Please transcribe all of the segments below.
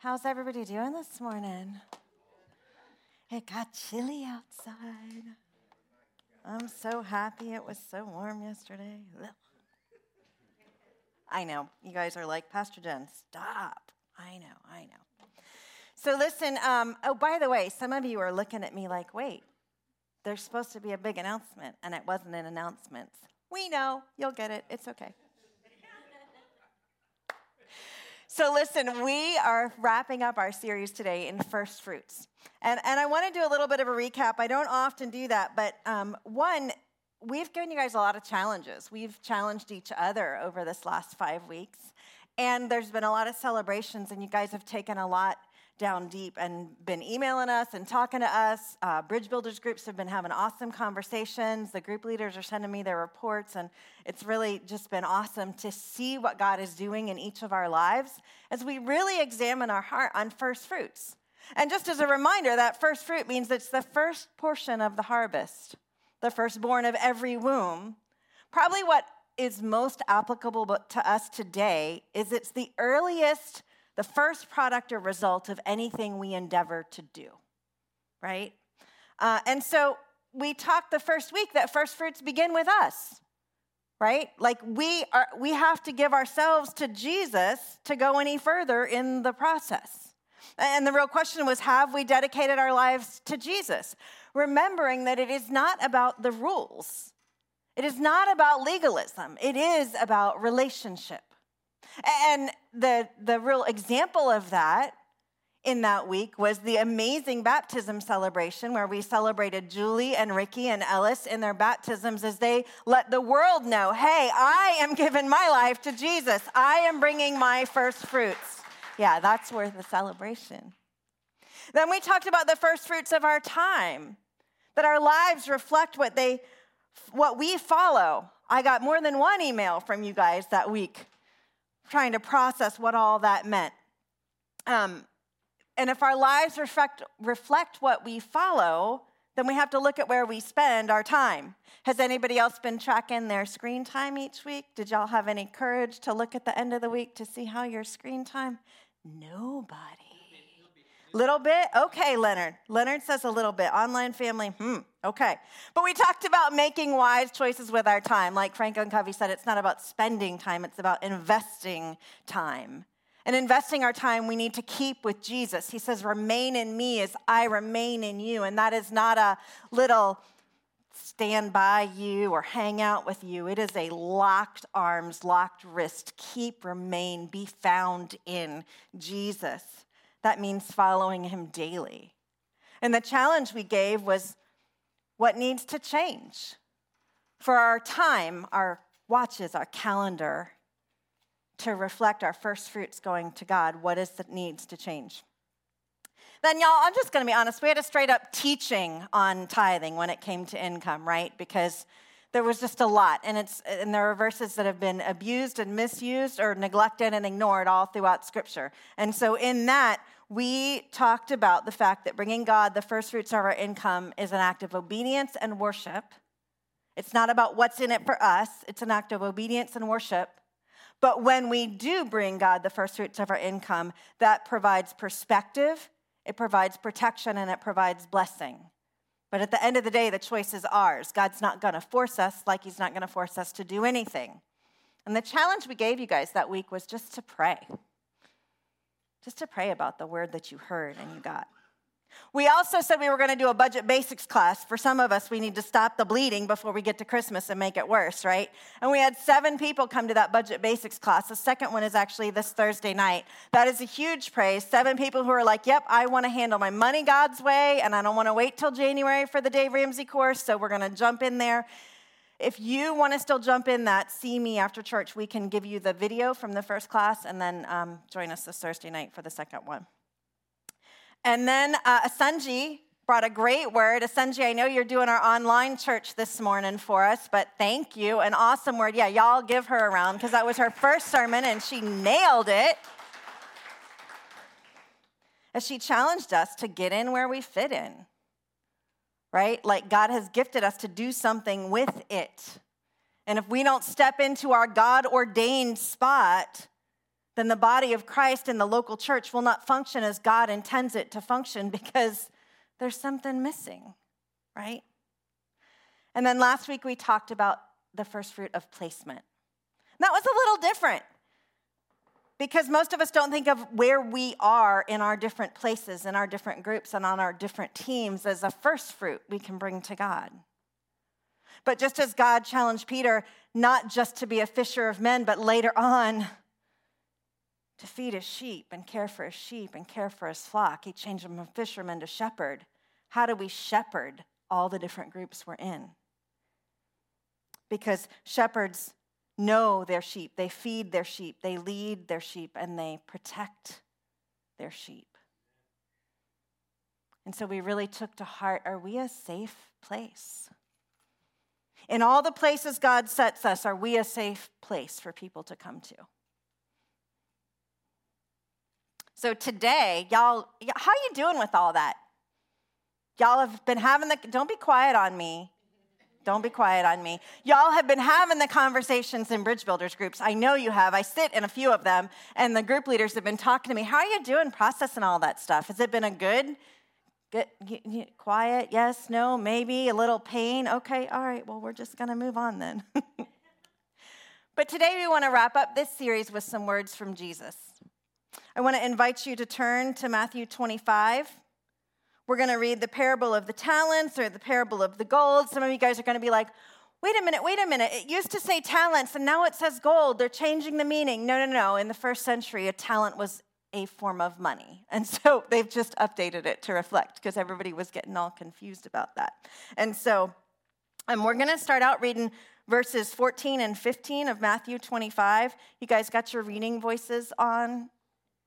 How's everybody doing this morning? It got chilly outside. I'm so happy it was so warm yesterday. I know. You guys are like, Pastor Jen, stop. I know, I know. So listen, um, oh, by the way, some of you are looking at me like, wait, there's supposed to be a big announcement, and it wasn't an announcement. We know. You'll get it. It's okay. So, listen, we are wrapping up our series today in first fruits. And, and I want to do a little bit of a recap. I don't often do that, but um, one, we've given you guys a lot of challenges. We've challenged each other over this last five weeks. And there's been a lot of celebrations, and you guys have taken a lot down deep and been emailing us and talking to us. Uh, Bridge Builders groups have been having awesome conversations. The group leaders are sending me their reports, and it's really just been awesome to see what God is doing in each of our lives as we really examine our heart on first fruits. And just as a reminder, that first fruit means it's the first portion of the harvest, the firstborn of every womb. Probably what is most applicable to us today is it's the earliest the first product or result of anything we endeavor to do, right? Uh, and so we talked the first week that first fruits begin with us, right? Like we are, we have to give ourselves to Jesus to go any further in the process. And the real question was have we dedicated our lives to Jesus? Remembering that it is not about the rules, it is not about legalism, it is about relationship. And the, the real example of that in that week was the amazing baptism celebration where we celebrated Julie and Ricky and Ellis in their baptisms as they let the world know hey, I am giving my life to Jesus. I am bringing my first fruits. Yeah, that's worth the celebration. Then we talked about the first fruits of our time, that our lives reflect what they what we follow. I got more than one email from you guys that week trying to process what all that meant. Um, and if our lives reflect, reflect what we follow, then we have to look at where we spend our time. Has anybody else been tracking their screen time each week? Did y'all have any courage to look at the end of the week to see how your screen time? Nobody. Little bit? Okay, Leonard. Leonard says a little bit. Online family, hmm, okay. But we talked about making wise choices with our time. Like Frank Covey said, it's not about spending time, it's about investing time. And investing our time, we need to keep with Jesus. He says, Remain in me as I remain in you. And that is not a little stand by you or hang out with you. It is a locked arms, locked wrist. Keep, remain, be found in Jesus. That means following him daily. And the challenge we gave was what needs to change for our time, our watches, our calendar to reflect our first fruits going to God. What is that needs to change? Then, y'all, I'm just going to be honest. We had a straight up teaching on tithing when it came to income, right? Because there was just a lot. And it's and there are verses that have been abused and misused or neglected and ignored all throughout scripture. And so in that we talked about the fact that bringing god the first fruits of our income is an act of obedience and worship. It's not about what's in it for us. It's an act of obedience and worship. But when we do bring god the first fruits of our income that provides perspective it provides protection and it provides blessing but at the end of the day, the choice is ours. God's not going to force us like He's not going to force us to do anything. And the challenge we gave you guys that week was just to pray. Just to pray about the word that you heard and you got. We also said we were going to do a budget basics class. For some of us, we need to stop the bleeding before we get to Christmas and make it worse, right? And we had seven people come to that budget basics class. The second one is actually this Thursday night. That is a huge praise. Seven people who are like, yep, I want to handle my money God's way, and I don't want to wait till January for the Dave Ramsey course, so we're going to jump in there. If you want to still jump in that, see me after church. We can give you the video from the first class and then um, join us this Thursday night for the second one. And then uh, Asanji brought a great word. Asanji, I know you're doing our online church this morning for us, but thank you. An awesome word. Yeah, y'all give her a round because that was her first sermon and she nailed it. As she challenged us to get in where we fit in, right? Like God has gifted us to do something with it. And if we don't step into our God ordained spot, then the body of Christ in the local church will not function as God intends it to function because there's something missing, right? And then last week we talked about the first fruit of placement. that was a little different because most of us don't think of where we are in our different places, in our different groups, and on our different teams as a first fruit we can bring to God. But just as God challenged Peter not just to be a fisher of men, but later on to feed his sheep and care for his sheep and care for his flock, he changed him from fisherman to shepherd. How do we shepherd all the different groups we're in? Because shepherds know their sheep, they feed their sheep, they lead their sheep, and they protect their sheep. And so we really took to heart are we a safe place? In all the places God sets us, are we a safe place for people to come to? So today, y'all, how you doing with all that? Y'all have been having the, don't be quiet on me. Don't be quiet on me. Y'all have been having the conversations in Bridge Builders groups. I know you have. I sit in a few of them, and the group leaders have been talking to me. How are you doing processing all that stuff? Has it been a good, good, quiet? Yes, no, maybe, a little pain? Okay, all right, well, we're just going to move on then. but today we want to wrap up this series with some words from Jesus. I want to invite you to turn to Matthew 25. We're going to read the parable of the talents or the parable of the gold. Some of you guys are going to be like, wait a minute, wait a minute. It used to say talents and now it says gold. They're changing the meaning. No, no, no. In the first century, a talent was a form of money. And so they've just updated it to reflect because everybody was getting all confused about that. And so um, we're going to start out reading verses 14 and 15 of Matthew 25. You guys got your reading voices on?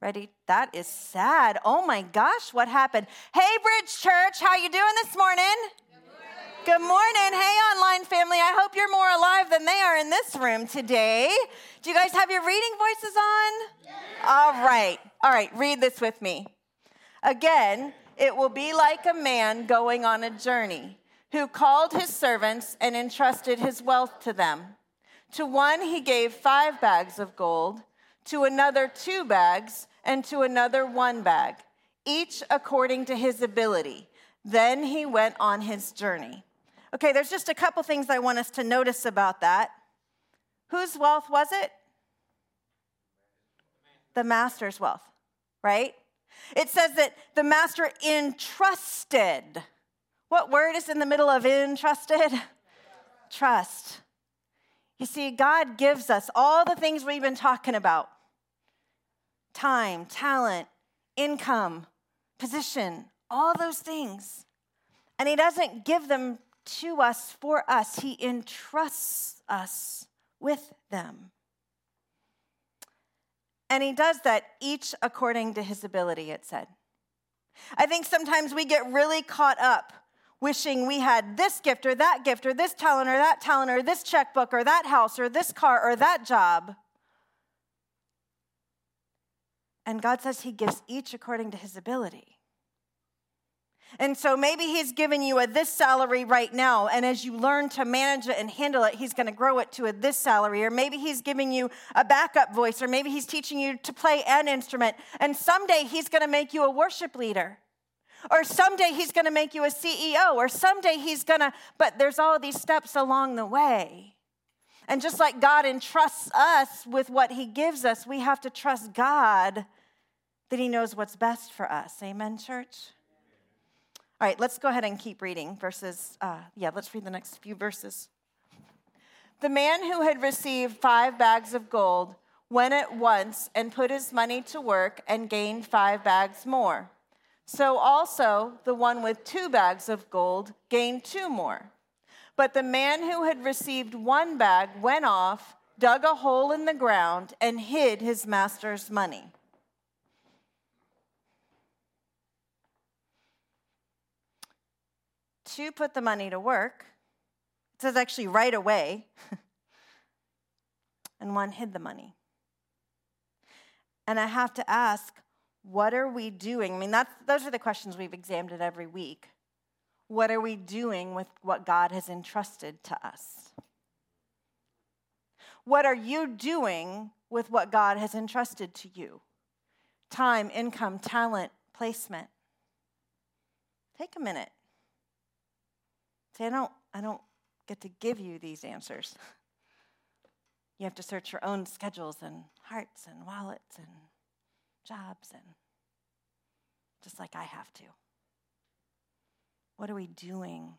Ready? That is sad. Oh my gosh, what happened? Hey Bridge Church, how you doing this morning? Good morning. Good morning. Hey online family, I hope you're more alive than they are in this room today. Do you guys have your reading voices on? Yes. All right. All right, read this with me. Again, it will be like a man going on a journey who called his servants and entrusted his wealth to them. To one he gave 5 bags of gold, to another 2 bags, and to another one bag, each according to his ability. Then he went on his journey. Okay, there's just a couple things I want us to notice about that. Whose wealth was it? The master's wealth, right? It says that the master entrusted. What word is in the middle of entrusted? Trust. You see, God gives us all the things we've been talking about time, talent, income, position, all those things. And He doesn't give them to us for us, He entrusts us with them. And He does that each according to His ability, it said. I think sometimes we get really caught up wishing we had this gift or that gift or this talent or that talent or this checkbook or that house or this car or that job. And God says He gives each according to His ability. And so maybe He's given you a this salary right now, and as you learn to manage it and handle it, He's going to grow it to a this salary. Or maybe He's giving you a backup voice, or maybe He's teaching you to play an instrument, and someday He's going to make you a worship leader. Or someday he's going to make you a CEO, or someday he's going to, but there's all these steps along the way. And just like God entrusts us with what He gives us, we have to trust God that He knows what's best for us. Amen, church? All right, let's go ahead and keep reading verses. Uh, yeah, let's read the next few verses. The man who had received five bags of gold went at once and put his money to work and gained five bags more. So also the one with two bags of gold gained two more. But the man who had received one bag went off, dug a hole in the ground, and hid his master's money. To put the money to work, it says actually right away, and one hid the money. And I have to ask, what are we doing? I mean, that's, those are the questions we've examined every week. What are we doing with what God has entrusted to us? What are you doing with what God has entrusted to you time, income, talent, placement. Take a minute. Say, I don't, I don't get to give you these answers. You have to search your own schedules and hearts and wallets and jobs and just like I have to. What are we doing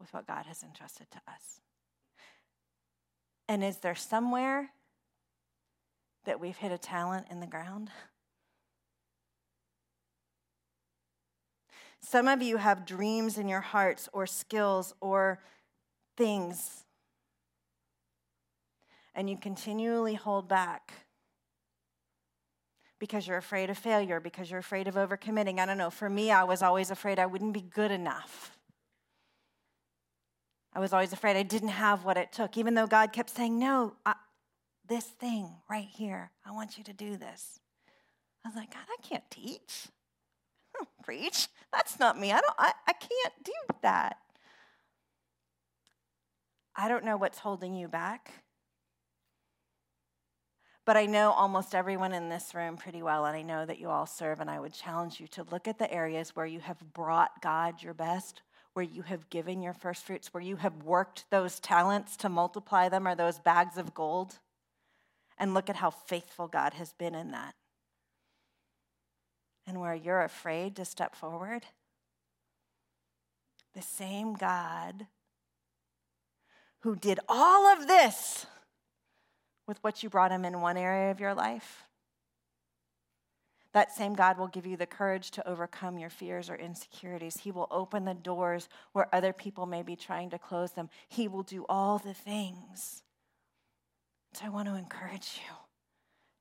with what God has entrusted to us? And is there somewhere that we've hit a talent in the ground? Some of you have dreams in your hearts or skills or things, and you continually hold back because you're afraid of failure, because you're afraid of overcommitting. I don't know. For me, I was always afraid I wouldn't be good enough. I was always afraid I didn't have what it took, even though God kept saying, No, I, this thing right here, I want you to do this. I was like, God, I can't teach. preach. That's not me. I don't I, I can't do that. I don't know what's holding you back. But I know almost everyone in this room pretty well, and I know that you all serve, and I would challenge you to look at the areas where you have brought God your best, where you have given your first fruits, where you have worked those talents to multiply them or those bags of gold, and look at how faithful God has been in that. And where you're afraid to step forward, the same God who did all of this with what you brought him in one area of your life, that same God will give you the courage to overcome your fears or insecurities. He will open the doors where other people may be trying to close them. He will do all the things. So I want to encourage you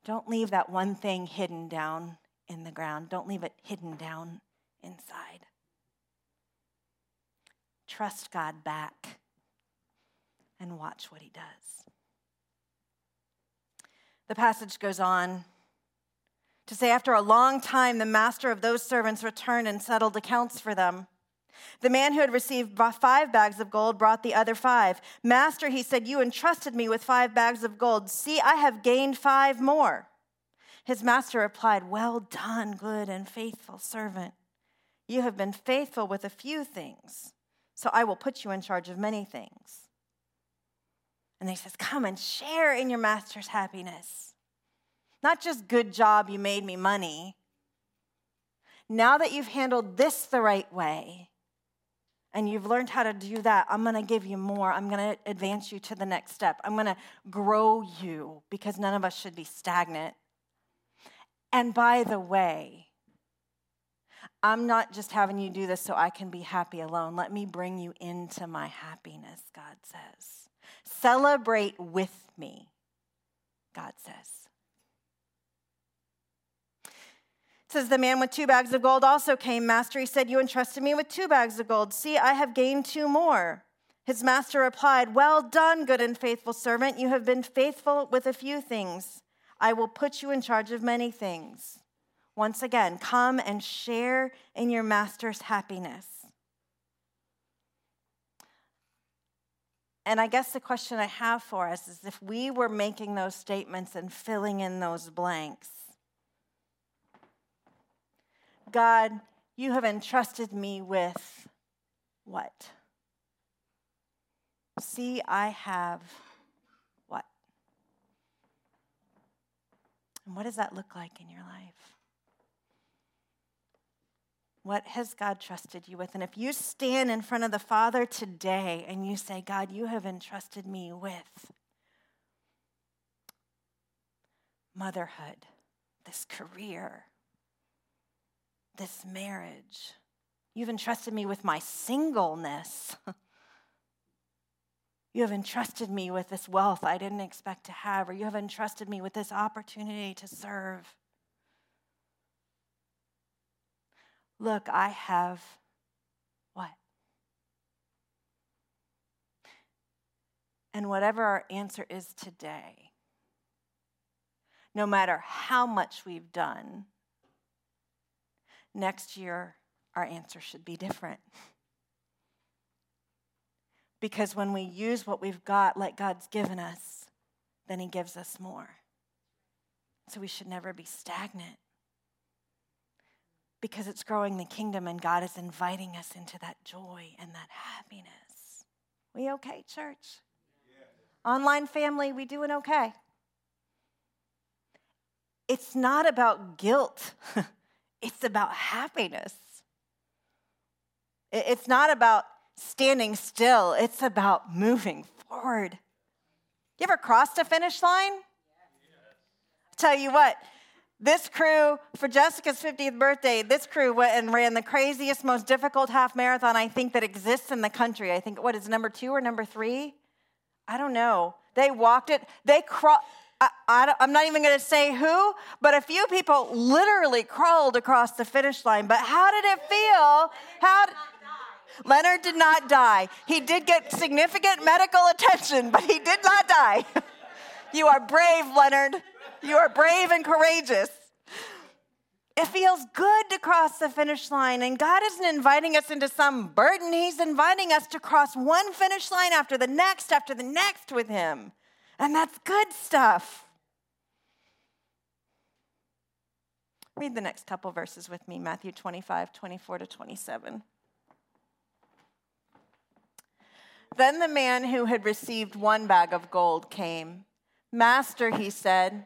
don't leave that one thing hidden down in the ground. Don't leave it hidden down inside. Trust God back and watch what He does. The passage goes on to say, After a long time, the master of those servants returned and settled accounts for them. The man who had received five bags of gold brought the other five. Master, he said, You entrusted me with five bags of gold. See, I have gained five more. His master replied, Well done, good and faithful servant. You have been faithful with a few things, so I will put you in charge of many things. And he says, Come and share in your master's happiness. Not just good job, you made me money. Now that you've handled this the right way, and you've learned how to do that, I'm going to give you more. I'm going to advance you to the next step. I'm going to grow you because none of us should be stagnant. And by the way, I'm not just having you do this so I can be happy alone. Let me bring you into my happiness, God says. Celebrate with me, God says. It says, The man with two bags of gold also came. Master, he said, You entrusted me with two bags of gold. See, I have gained two more. His master replied, Well done, good and faithful servant. You have been faithful with a few things. I will put you in charge of many things. Once again, come and share in your master's happiness. And I guess the question I have for us is if we were making those statements and filling in those blanks, God, you have entrusted me with what? See, I have what? And what does that look like in your life? What has God trusted you with? And if you stand in front of the Father today and you say, God, you have entrusted me with motherhood, this career, this marriage, you've entrusted me with my singleness. You have entrusted me with this wealth I didn't expect to have, or you have entrusted me with this opportunity to serve. Look, I have what? And whatever our answer is today, no matter how much we've done, next year our answer should be different. Because when we use what we've got like God's given us, then He gives us more. So we should never be stagnant because it's growing the kingdom and God is inviting us into that joy and that happiness. We okay, church? Online family, we doing okay? It's not about guilt. it's about happiness. It's not about standing still, it's about moving forward. You ever crossed a finish line? Tell you what, this crew, for Jessica's 50th birthday, this crew went and ran the craziest, most difficult half marathon I think that exists in the country. I think, what is number two or number three? I don't know. They walked it, they crossed. I, am not even going to say who, but a few people literally crawled across the finish line. But how did it feel? How Leonard did not die. He did get significant medical attention, but he did not die. you are brave, Leonard. You are brave and courageous. It feels good to cross the finish line, and God isn't inviting us into some burden. He's inviting us to cross one finish line after the next, after the next with Him. And that's good stuff. Read the next couple verses with me Matthew 25, 24 to 27. Then the man who had received one bag of gold came. Master, he said,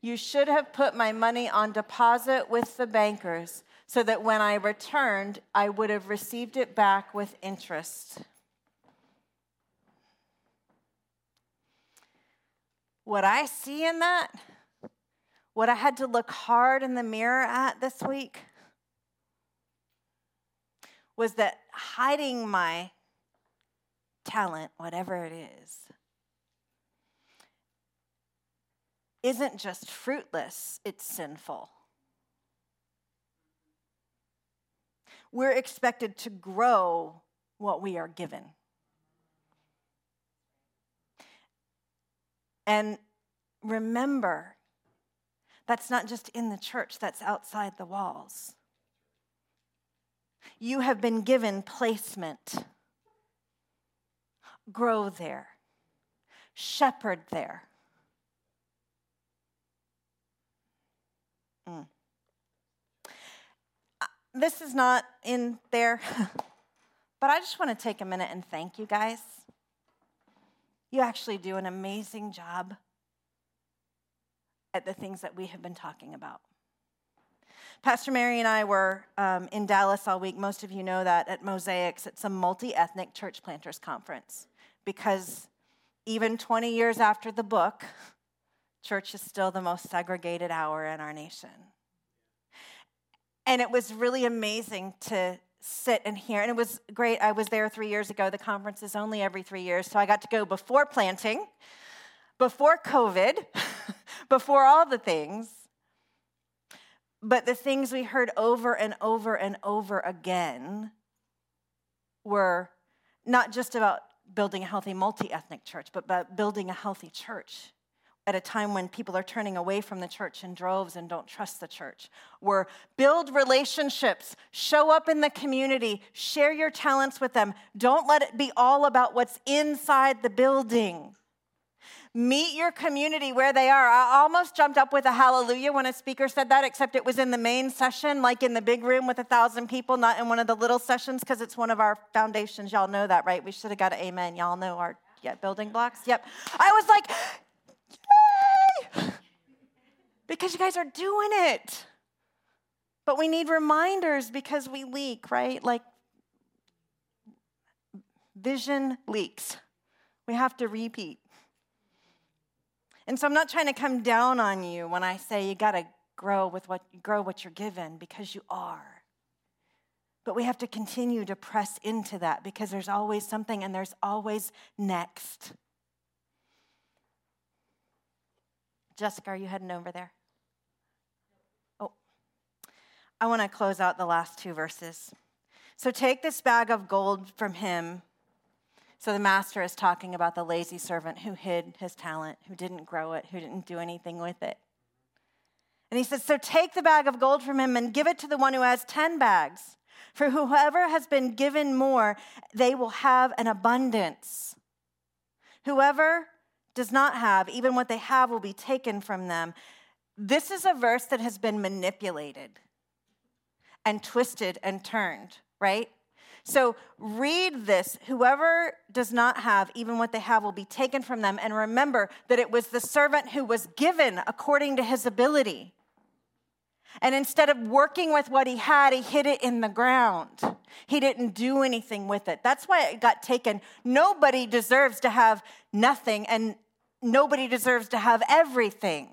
you should have put my money on deposit with the bankers, so that when I returned, I would have received it back with interest. What I see in that, what I had to look hard in the mirror at this week, was that hiding my talent, whatever it is, isn't just fruitless, it's sinful. We're expected to grow what we are given. And remember, that's not just in the church, that's outside the walls. You have been given placement. Grow there, shepherd there. Mm. Uh, this is not in there, but I just want to take a minute and thank you guys. You actually do an amazing job at the things that we have been talking about. Pastor Mary and I were um, in Dallas all week. Most of you know that at Mosaix. It's a multi ethnic church planters conference because even 20 years after the book, church is still the most segregated hour in our nation. And it was really amazing to sit and hear. And it was great. I was there three years ago. The conference is only every three years. So I got to go before planting, before COVID, before all the things. But the things we heard over and over and over again were not just about building a healthy multi ethnic church, but about building a healthy church at a time when people are turning away from the church in droves and don't trust the church. We're build relationships, show up in the community, share your talents with them. Don't let it be all about what's inside the building. Meet your community where they are. I almost jumped up with a hallelujah when a speaker said that, except it was in the main session, like in the big room with a thousand people, not in one of the little sessions, because it's one of our foundations. Y'all know that, right? We should have got an amen. Y'all know our yeah, building blocks. Yep. I was like! Because you guys are doing it. But we need reminders because we leak, right? Like vision leaks. We have to repeat. And so I'm not trying to come down on you when I say you got to grow with what grow what you're given because you are. But we have to continue to press into that because there's always something and there's always next. Jessica, are you heading over there? I want to close out the last two verses. So take this bag of gold from him. So the master is talking about the lazy servant who hid his talent, who didn't grow it, who didn't do anything with it. And he says, So take the bag of gold from him and give it to the one who has 10 bags. For whoever has been given more, they will have an abundance. Whoever does not have, even what they have will be taken from them. This is a verse that has been manipulated and twisted and turned, right? So read this. Whoever does not have, even what they have, will be taken from them. And remember that it was the servant who was given according to his ability. And instead of working with what he had, he hid it in the ground. He didn't do anything with it. That's why it got taken. Nobody deserves to have nothing, and nobody deserves to have everything.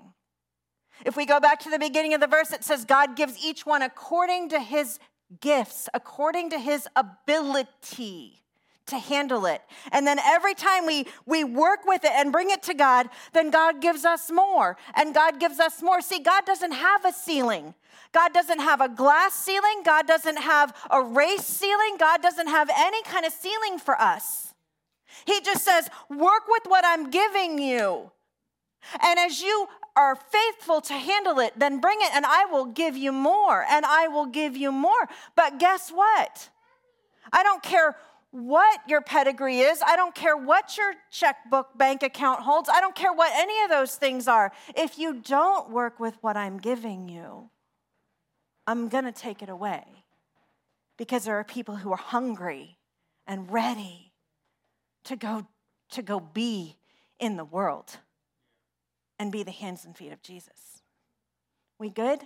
If we go back to the beginning of the verse, it says, God gives each one according to his gifts, according to his ability to handle it. And then every time we, we work with it and bring it to God, then God gives us more. And God gives us more. See, God doesn't have a ceiling. God doesn't have a glass ceiling. God doesn't have a race ceiling. God doesn't have any kind of ceiling for us. He just says, work with what I'm giving you. And as you are faithful to handle it, then bring it and I will give you more and I will give you more. But guess what? I don't care what your pedigree is. I don't care what your checkbook bank account holds. I don't care what any of those things are. If you don't work with what I'm giving you, I'm going to take it away because there are people who are hungry and ready to go to go be in the world and be the hands and feet of Jesus. We good?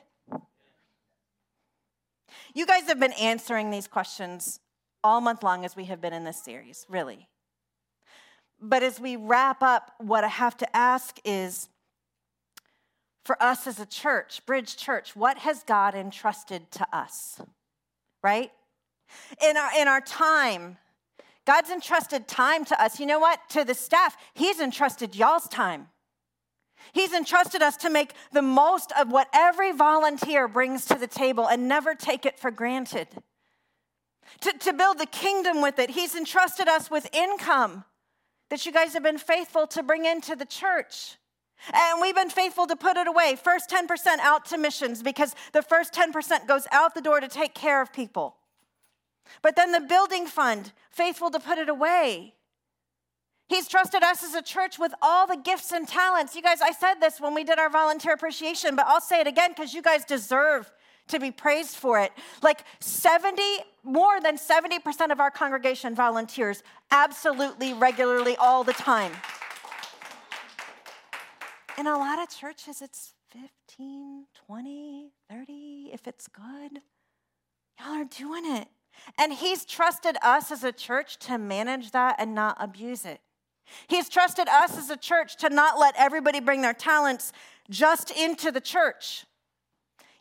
You guys have been answering these questions all month long as we have been in this series, really. But as we wrap up, what I have to ask is for us as a church, Bridge Church, what has God entrusted to us? Right? In our, in our time, God's entrusted time to us. You know what? To the staff, He's entrusted y'all's time. He's entrusted us to make the most of what every volunteer brings to the table and never take it for granted to, to build the kingdom with it. He's entrusted us with income that you guys have been faithful to bring into the church. And we've been faithful to put it away. First 10% out to missions because the first 10% goes out the door to take care of people. But then the building fund, faithful to put it away. He's trusted us as a church with all the gifts and talents. You guys, I said this when we did our volunteer appreciation, but I'll say it again because you guys deserve to be praised for it. Like 70, more than 70% of our congregation volunteers absolutely, regularly, all the time. In a lot of churches, it's 15, 20, 30, if it's good. Y'all are doing it. And He's trusted us as a church to manage that and not abuse it. He's trusted us as a church to not let everybody bring their talents just into the church.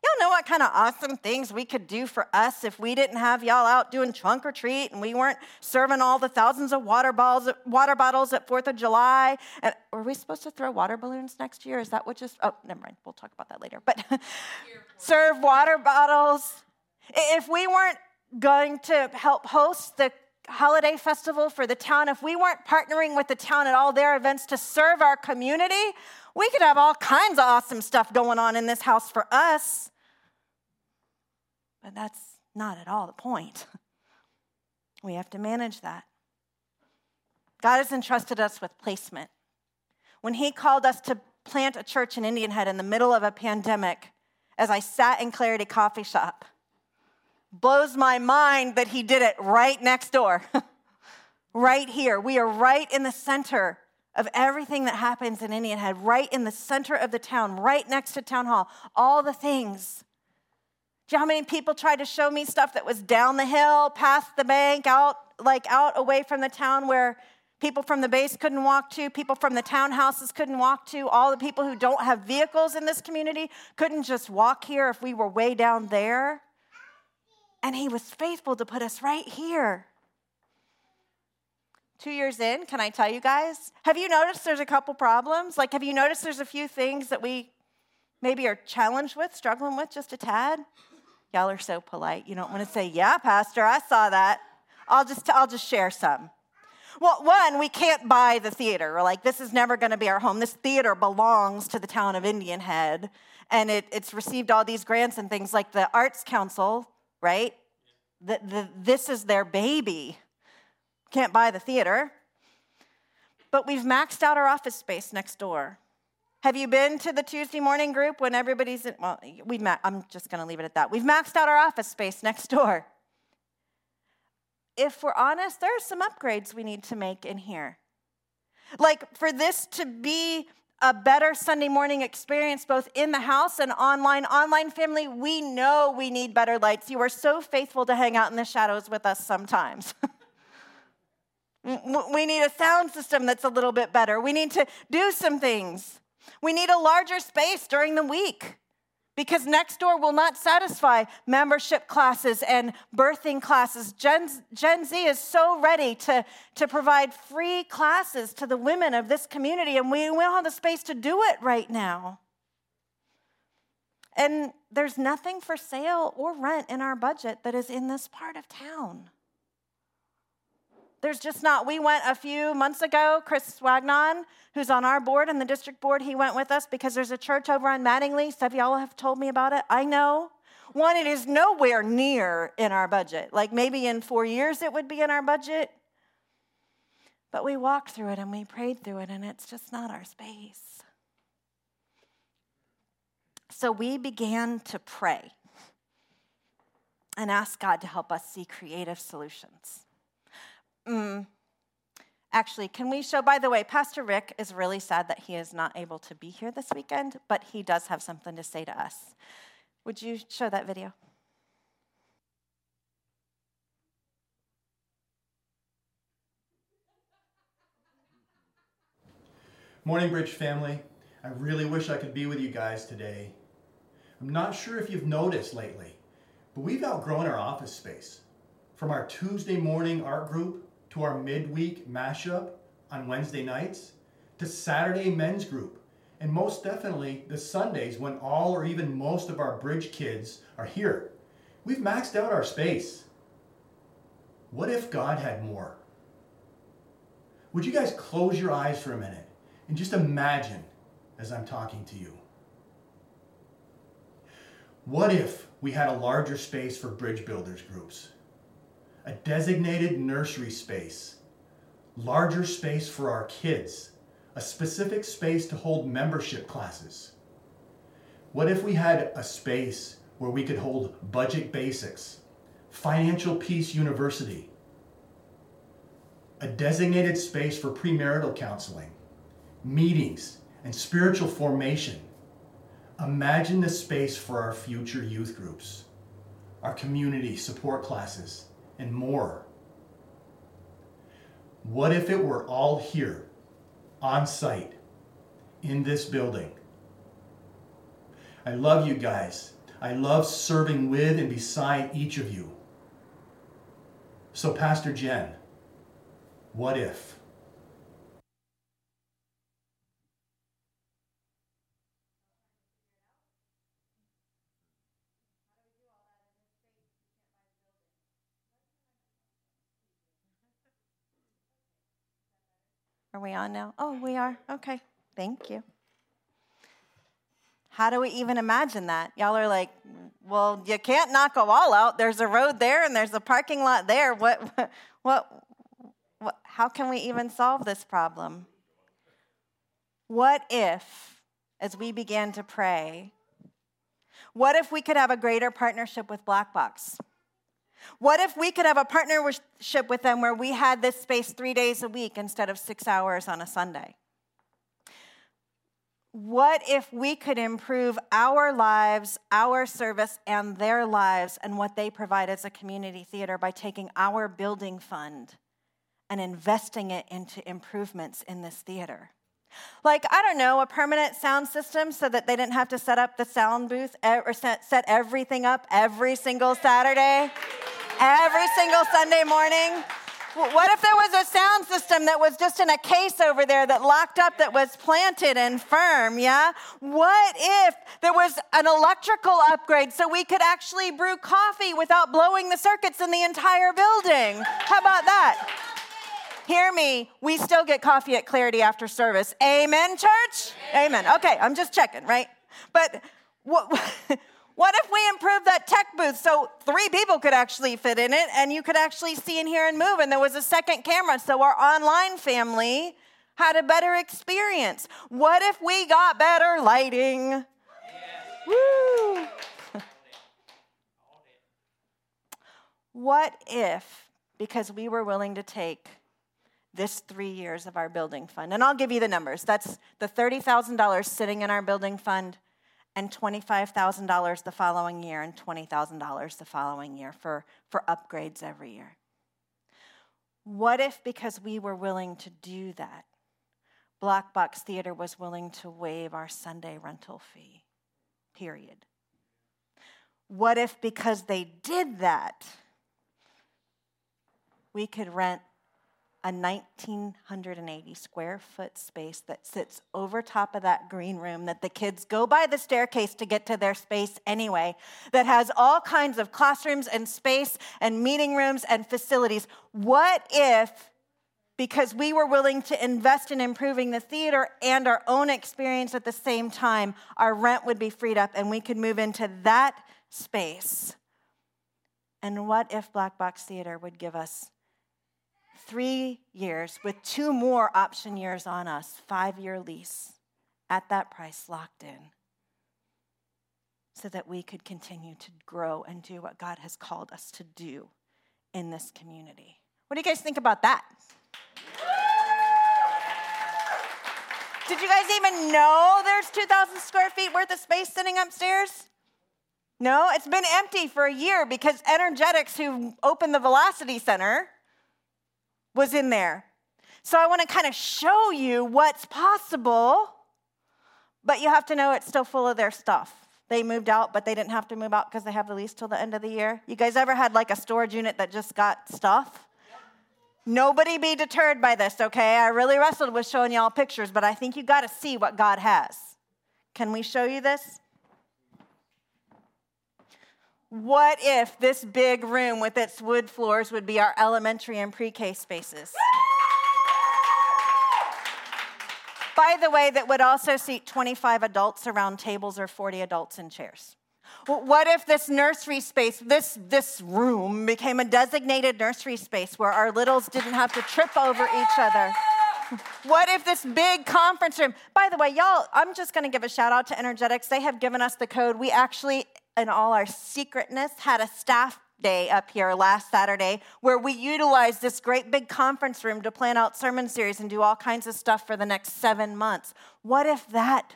Y'all know what kind of awesome things we could do for us if we didn't have y'all out doing trunk or treat and we weren't serving all the thousands of water, balls, water bottles at 4th of July. And were we supposed to throw water balloons next year? Is that what just, oh, never mind. We'll talk about that later. But serve water bottles. If we weren't going to help host the holiday festival for the town, if we weren't partnering with the town at all their events to serve our community, we could have all kinds of awesome stuff going on in this house for us. But that's not at all the point. We have to manage that. God has entrusted us with placement. When He called us to plant a church in Indian Head in the middle of a pandemic, as I sat in Clarity Coffee Shop, blows my mind that He did it right next door, right here. We are right in the center of everything that happens in Indian Head, right in the center of the town, right next to Town Hall, all the things. Do you know how many people tried to show me stuff that was down the hill, past the bank, out, like out away from the town where people from the base couldn't walk to, people from the townhouses couldn't walk to, all the people who don't have vehicles in this community couldn't just walk here if we were way down there. And he was faithful to put us right here. Two years in, can I tell you guys? Have you noticed there's a couple problems? Like, have you noticed there's a few things that we maybe are challenged with, struggling with just a tad? Y'all are so polite. You don't want to say, "Yeah, pastor, I saw that." I'll just I'll just share some. Well, one, we can't buy the theater. We're like, this is never going to be our home. This theater belongs to the town of Indian Head, and it, it's received all these grants and things like the Arts Council, right? The, the, this is their baby. Can't buy the theater. But we've maxed out our office space next door. Have you been to the Tuesday morning group when everybody's in, well, we've ma- I'm just going to leave it at that. We've maxed out our office space next door. If we're honest, there are some upgrades we need to make in here. Like for this to be a better Sunday morning experience, both in the house and online. Online family, we know we need better lights. You are so faithful to hang out in the shadows with us sometimes. we need a sound system that's a little bit better. We need to do some things. We need a larger space during the week because next door will not satisfy membership classes and birthing classes. Gen, Gen Z is so ready to, to provide free classes to the women of this community, and we, we don't have the space to do it right now. And there's nothing for sale or rent in our budget that is in this part of town. There's just not. We went a few months ago. Chris Wagnon, who's on our board and the district board, he went with us because there's a church over on Mattingly. Some of y'all have told me about it. I know. One, it is nowhere near in our budget. Like maybe in four years it would be in our budget. But we walked through it and we prayed through it, and it's just not our space. So we began to pray and ask God to help us see creative solutions. Mm. Actually, can we show, by the way, Pastor Rick is really sad that he is not able to be here this weekend, but he does have something to say to us. Would you show that video? Morning, Bridge family. I really wish I could be with you guys today. I'm not sure if you've noticed lately, but we've outgrown our office space. From our Tuesday morning art group to our midweek mashup on Wednesday nights, to Saturday men's group, and most definitely the Sundays when all or even most of our bridge kids are here. We've maxed out our space. What if God had more? Would you guys close your eyes for a minute and just imagine as I'm talking to you? What if we had a larger space for bridge builders groups? A designated nursery space, larger space for our kids, a specific space to hold membership classes. What if we had a space where we could hold budget basics, financial peace university, a designated space for premarital counseling, meetings, and spiritual formation? Imagine the space for our future youth groups, our community support classes, and more. What if it were all here, on site, in this building? I love you guys. I love serving with and beside each of you. So, Pastor Jen, what if? We on now? Oh, we are. Okay. Thank you. How do we even imagine that? Y'all are like, well, you can't knock a wall out. There's a road there and there's a parking lot there. What, what, what, how can we even solve this problem? What if, as we began to pray, what if we could have a greater partnership with Black Box? What if we could have a partnership with them where we had this space three days a week instead of six hours on a Sunday? What if we could improve our lives, our service, and their lives and what they provide as a community theater by taking our building fund and investing it into improvements in this theater? Like, I don't know, a permanent sound system so that they didn't have to set up the sound booth or set everything up every single Saturday, every single Sunday morning. What if there was a sound system that was just in a case over there that locked up that was planted and firm, yeah? What if there was an electrical upgrade so we could actually brew coffee without blowing the circuits in the entire building? How about that? Hear me, we still get coffee at Clarity after service. Amen, church? Amen. Okay, I'm just checking, right? But what What if we improved that tech booth so three people could actually fit in it and you could actually see and hear and move? And there was a second camera so our online family had a better experience. What if we got better lighting? Yeah. Woo! what if, because we were willing to take this three years of our building fund, and I'll give you the numbers that's the $30,000 sitting in our building fund and $25,000 the following year and $20,000 the following year for, for upgrades every year. What if, because we were willing to do that, Black Box Theater was willing to waive our Sunday rental fee? Period. What if, because they did that, we could rent a 1980 square foot space that sits over top of that green room that the kids go by the staircase to get to their space anyway, that has all kinds of classrooms and space and meeting rooms and facilities. What if, because we were willing to invest in improving the theater and our own experience at the same time, our rent would be freed up and we could move into that space? And what if Black Box Theater would give us three years with two more option years on us, five year lease at that price locked in, so that we could continue to grow and do what God has called us to do in this community. What do you guys think about that? Did you guys even know there's 2,000 square feet worth of space sitting upstairs? No, it's been empty for a year because Energetics, who opened the Velocity Center, was in there. So I want to kind of show you what's possible, but you have to know it's still full of their stuff. They moved out, but they didn't have to move out because they have the lease till the end of the year. You guys ever had like a storage unit that just got stuff? Nobody be deterred by this, okay? I really wrestled with showing y'all pictures, but I think you got to see what God has. Can we show you this? What if this big room with its wood floors would be our elementary and pre K spaces? By the way, that would also seat 25 adults around tables or 40 adults in chairs. What if this nursery space, this, this room, became a designated nursery space where our littles didn't have to trip over each other? What if this big conference room? By the way, y'all, I'm just going to give a shout out to Energetics. They have given us the code. We actually in all our secretness, had a staff day up here last Saturday where we utilized this great big conference room to plan out sermon series and do all kinds of stuff for the next seven months. What if that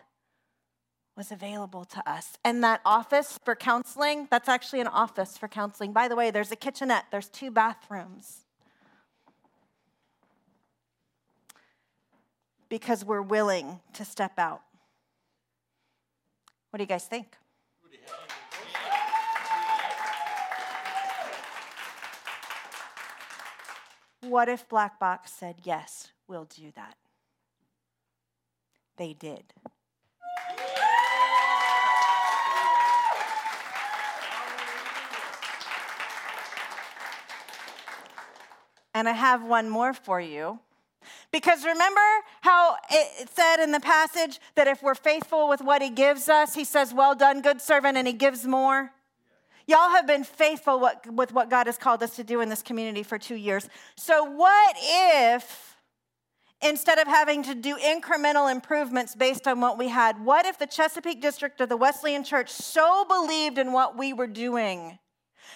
was available to us? And that office for counseling, that's actually an office for counseling. By the way, there's a kitchenette, there's two bathrooms. Because we're willing to step out. What do you guys think? What if Black Box said, Yes, we'll do that? They did. And I have one more for you. Because remember how it said in the passage that if we're faithful with what he gives us, he says, Well done, good servant, and he gives more? Y'all have been faithful with what God has called us to do in this community for two years. So, what if, instead of having to do incremental improvements based on what we had, what if the Chesapeake District of the Wesleyan Church so believed in what we were doing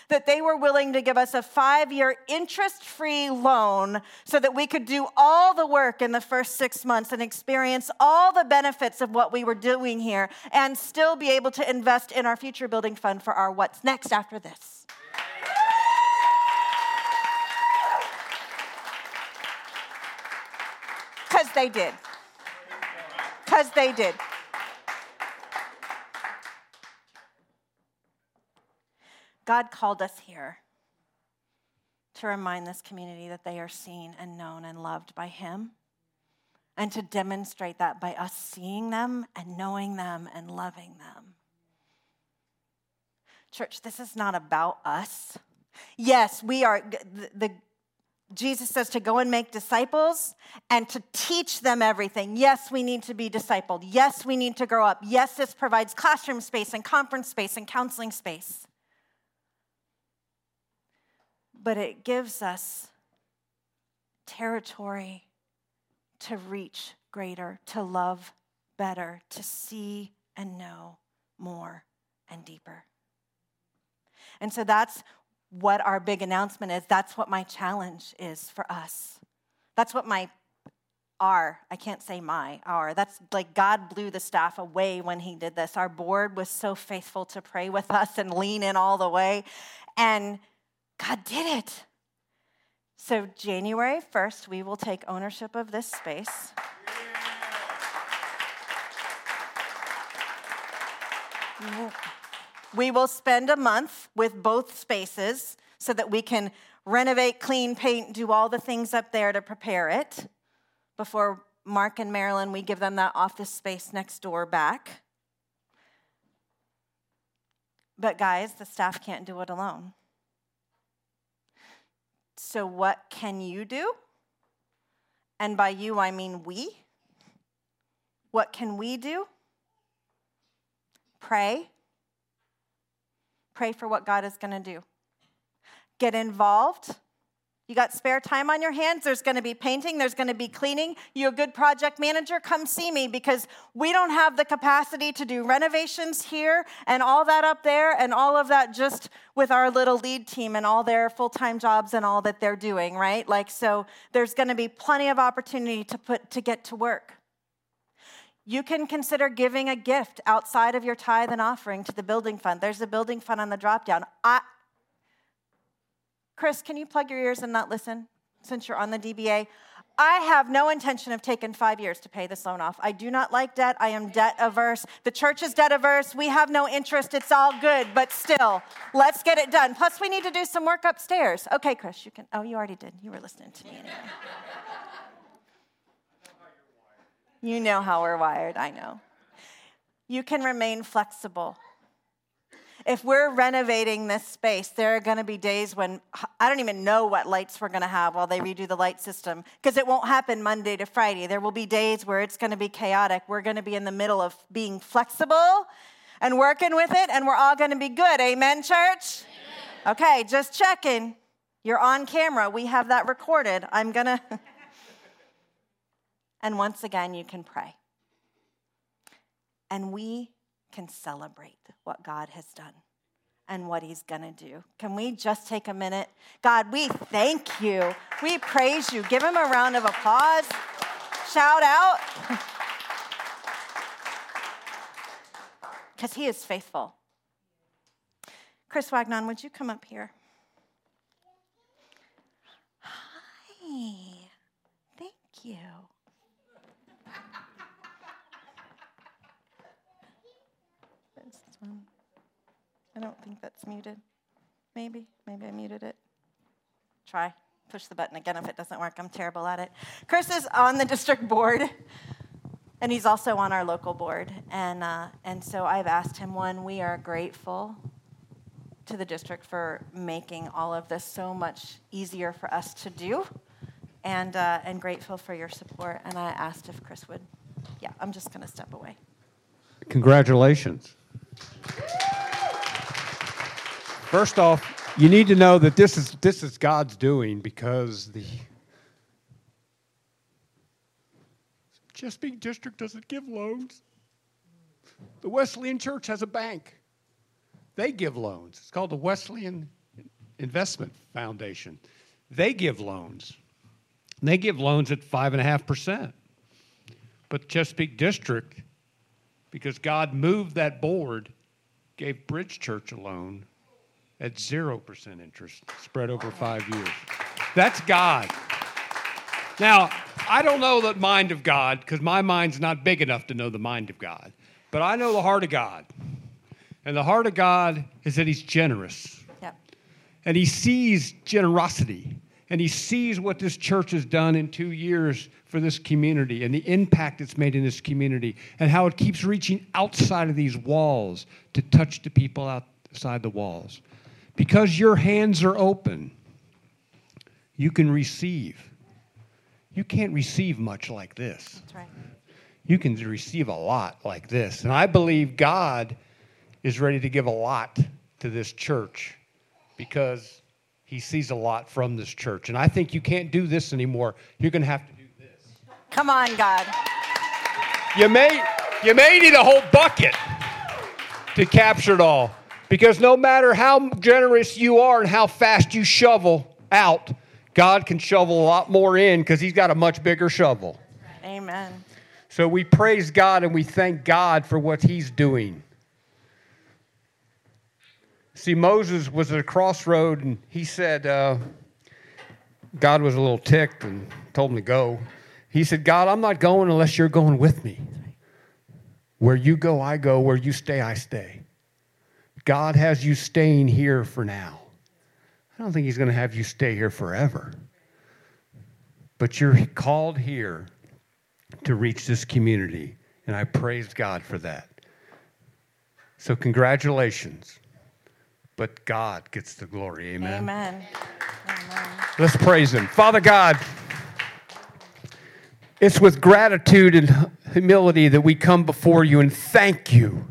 that they were willing to give us a five year interest free loan so that we could do all the work in the first six months and experience all the benefits of what we were doing here and still be able to invest in our future building fund for our what's next after this. Because they did. Because they did. God called us here to remind this community that they are seen and known and loved by Him, and to demonstrate that by us seeing them and knowing them and loving them. Church, this is not about us. Yes, we are, the, the Jesus says to go and make disciples and to teach them everything. Yes, we need to be discipled. Yes, we need to grow up. Yes, this provides classroom space and conference space and counseling space. But it gives us territory to reach greater, to love better, to see and know more and deeper. And so that's what our big announcement is. That's what my challenge is for us. That's what my our, I can't say my, our. That's like God blew the staff away when He did this. Our board was so faithful to pray with us and lean in all the way. And God did it. So, January 1st, we will take ownership of this space. Yeah. We will spend a month with both spaces so that we can renovate, clean, paint, do all the things up there to prepare it before Mark and Marilyn, we give them that office space next door back. But, guys, the staff can't do it alone. So, what can you do? And by you, I mean we. What can we do? Pray pray for what God is going to do. Get involved. You got spare time on your hands? There's going to be painting, there's going to be cleaning. You a good project manager? Come see me because we don't have the capacity to do renovations here and all that up there and all of that just with our little lead team and all their full-time jobs and all that they're doing, right? Like so there's going to be plenty of opportunity to put to get to work. You can consider giving a gift outside of your tithe and offering to the building fund. There's a building fund on the drop down. I, Chris, can you plug your ears and not listen since you're on the DBA? I have no intention of taking five years to pay this loan off. I do not like debt. I am debt averse. The church is debt averse. We have no interest. It's all good, but still, let's get it done. Plus, we need to do some work upstairs. Okay, Chris, you can. Oh, you already did. You were listening to me anyway. You know how we're wired, I know. You can remain flexible. If we're renovating this space, there are going to be days when I don't even know what lights we're going to have while they redo the light system because it won't happen Monday to Friday. There will be days where it's going to be chaotic. We're going to be in the middle of being flexible and working with it, and we're all going to be good. Amen, church? Amen. Okay, just checking. You're on camera. We have that recorded. I'm going to. And once again, you can pray. And we can celebrate what God has done and what He's going to do. Can we just take a minute? God, we thank you. We praise you. Give Him a round of applause. Shout out. Because He is faithful. Chris Wagnon, would you come up here? Hi. Thank you. I don't think that's muted. Maybe, maybe I muted it. Try. Push the button again if it doesn't work. I'm terrible at it. Chris is on the district board, and he's also on our local board. And, uh, and so I've asked him one, we are grateful to the district for making all of this so much easier for us to do, and, uh, and grateful for your support. And I asked if Chris would. Yeah, I'm just going to step away. Congratulations. First off, you need to know that this is this is God's doing because the Chesapeake District doesn't give loans. The Wesleyan Church has a bank. They give loans. It's called the Wesleyan Investment Foundation. They give loans. They give loans at five and a half percent. But Chesapeake District because God moved that board, gave Bridge Church a loan at 0% interest spread over five years. That's God. Now, I don't know the mind of God because my mind's not big enough to know the mind of God, but I know the heart of God. And the heart of God is that He's generous. Yep. and he sees generosity and he sees what this church has done in two years for this community and the impact it's made in this community and how it keeps reaching outside of these walls to touch the people outside the walls. Because your hands are open, you can receive. You can't receive much like this. That's right. You can receive a lot like this. And I believe God is ready to give a lot to this church because he sees a lot from this church. And I think you can't do this anymore. You're going to have to do this. Come on, God. You may, you may need a whole bucket to capture it all because no matter how generous you are and how fast you shovel out, God can shovel a lot more in because he's got a much bigger shovel. Amen. So we praise God and we thank God for what he's doing. See, Moses was at a crossroad and he said, uh, God was a little ticked and told him to go. He said, God, I'm not going unless you're going with me. Where you go, I go. Where you stay, I stay. God has you staying here for now. I don't think He's going to have you stay here forever. But you're called here to reach this community, and I praise God for that. So, congratulations. But God gets the glory. Amen. Amen. Amen. Let's praise Him. Father God, it's with gratitude and humility that we come before you and thank you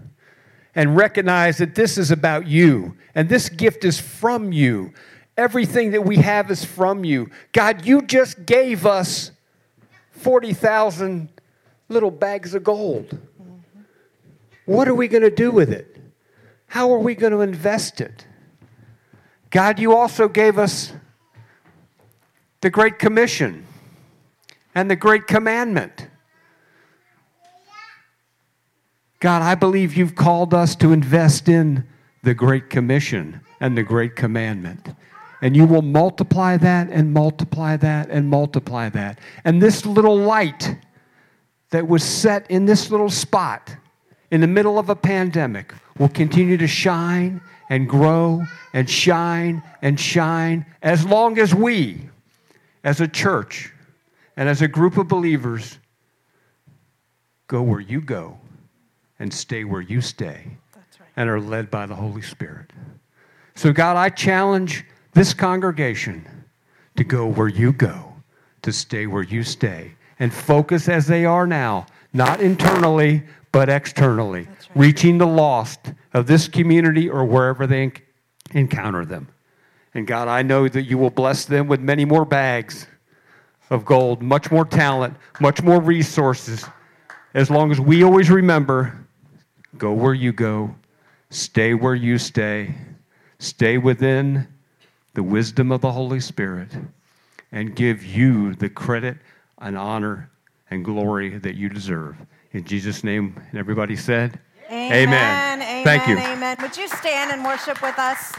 and recognize that this is about you and this gift is from you. Everything that we have is from you. God, you just gave us 40,000 little bags of gold. What are we going to do with it? How are we going to invest it? God, you also gave us the Great Commission and the Great Commandment. God, I believe you've called us to invest in the Great Commission and the Great Commandment. And you will multiply that and multiply that and multiply that. And this little light that was set in this little spot in the middle of a pandemic will continue to shine and grow and shine and shine as long as we, as a church and as a group of believers, go where you go and stay where you stay right. and are led by the Holy Spirit. So, God, I challenge this congregation to go where you go, to stay where you stay, and focus as they are now, not internally, but externally, right. reaching the lost of this community or wherever they enc- encounter them. And God, I know that you will bless them with many more bags of gold, much more talent, much more resources, as long as we always remember go where you go, stay where you stay, stay within the wisdom of the Holy Spirit, and give you the credit and honor and glory that you deserve. In Jesus' name, and everybody said, Amen. Thank you. Amen. Would you stand and worship with us?